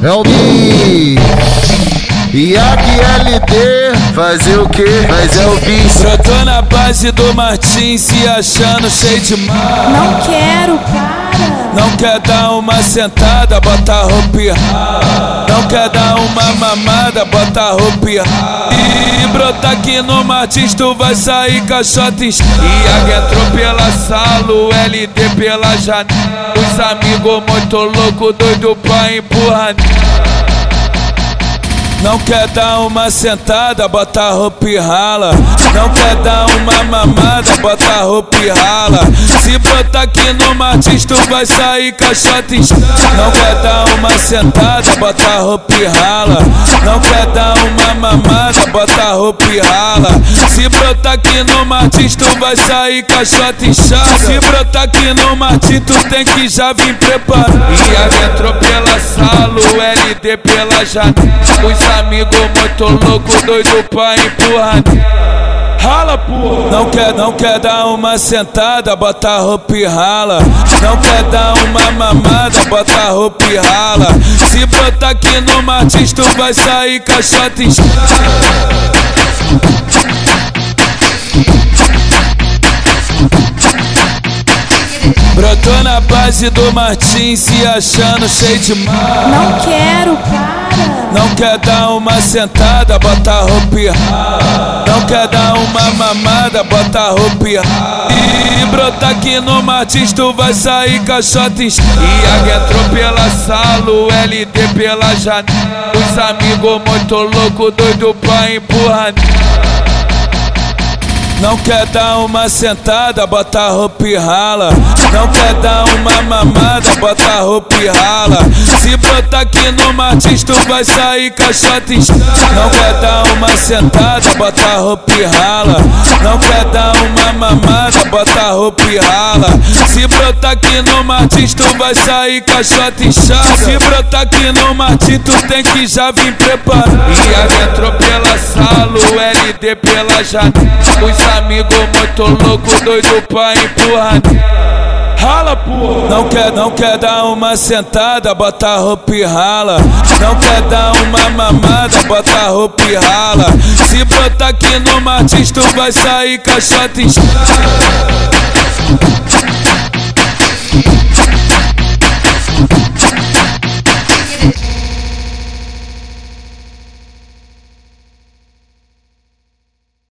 É o Mi. E aqui LD, fazer o que? Mas é o bis. Brotou na base do Martins, se achando cheio de mar. Não quero, para. Não quer dar uma sentada, bota a roupa e Não quer dar uma mamada, bota a roupa e brota aqui no Martins, tu vai sair caixota E entrou pela sala, o LD pela janela. Os amigos muito louco, doido pra empurrar. Não quer dar uma sentada, bota a roupa e rala. Não quer dar uma mamada, bota a roupa e rala. Se botar aqui no Martins, tu vai sair caixota Não quer dar uma sentada, bota a roupa e rala. Não quer dar uma mamada, bota roupa e rala. Se brotar aqui no Martins, tu vai sair caixota inchada. Se brotar aqui no Martins, tu tem que já vir preparar. E a entrou pela sala, o LD pela janela. Os amigos muito louco, doido pra empurrar. Rala, porra! Não quer, não quer dar uma sentada, bota a roupa e rala. Não quer dar uma mamada, bota a roupa e rala. Se botar aqui no Martins, tu vai sair caixota Brotou na base do Martins, se achando cheio de mar. Não quero, para. Não quer dar uma sentada, bota a roupa e Não quer dar uma mamada, bota a roupa e brota aqui no Martins, tu vai sair caixota E a entrou pela sala, o LD pela janela. Os amigos muito louco, doido pra empurrar não quer dar uma sentada, bota a roupa e rala. Não quer dar uma mamada, bota roupa e rala. Se botar aqui no Martins, tu vai sair caixota Não quer dar uma sentada, bota roupa e rala. Não quer dar uma mamada, bota roupa e rala. Se brotar aqui no Martins, tu vai sair caixota inchada. Se brotar aqui no Martins, tu tem que já vir preparar. E a entrou pela sala, o LD pela janela. Os amigos muito louco, doido pra empurrar. Rala, porra! Não quer, não quer dar uma sentada, bota a roupa e rala. Não quer dar uma mamada, bota a roupa e rala. Se botar aqui no Martins, tu vai sair caixota inchada.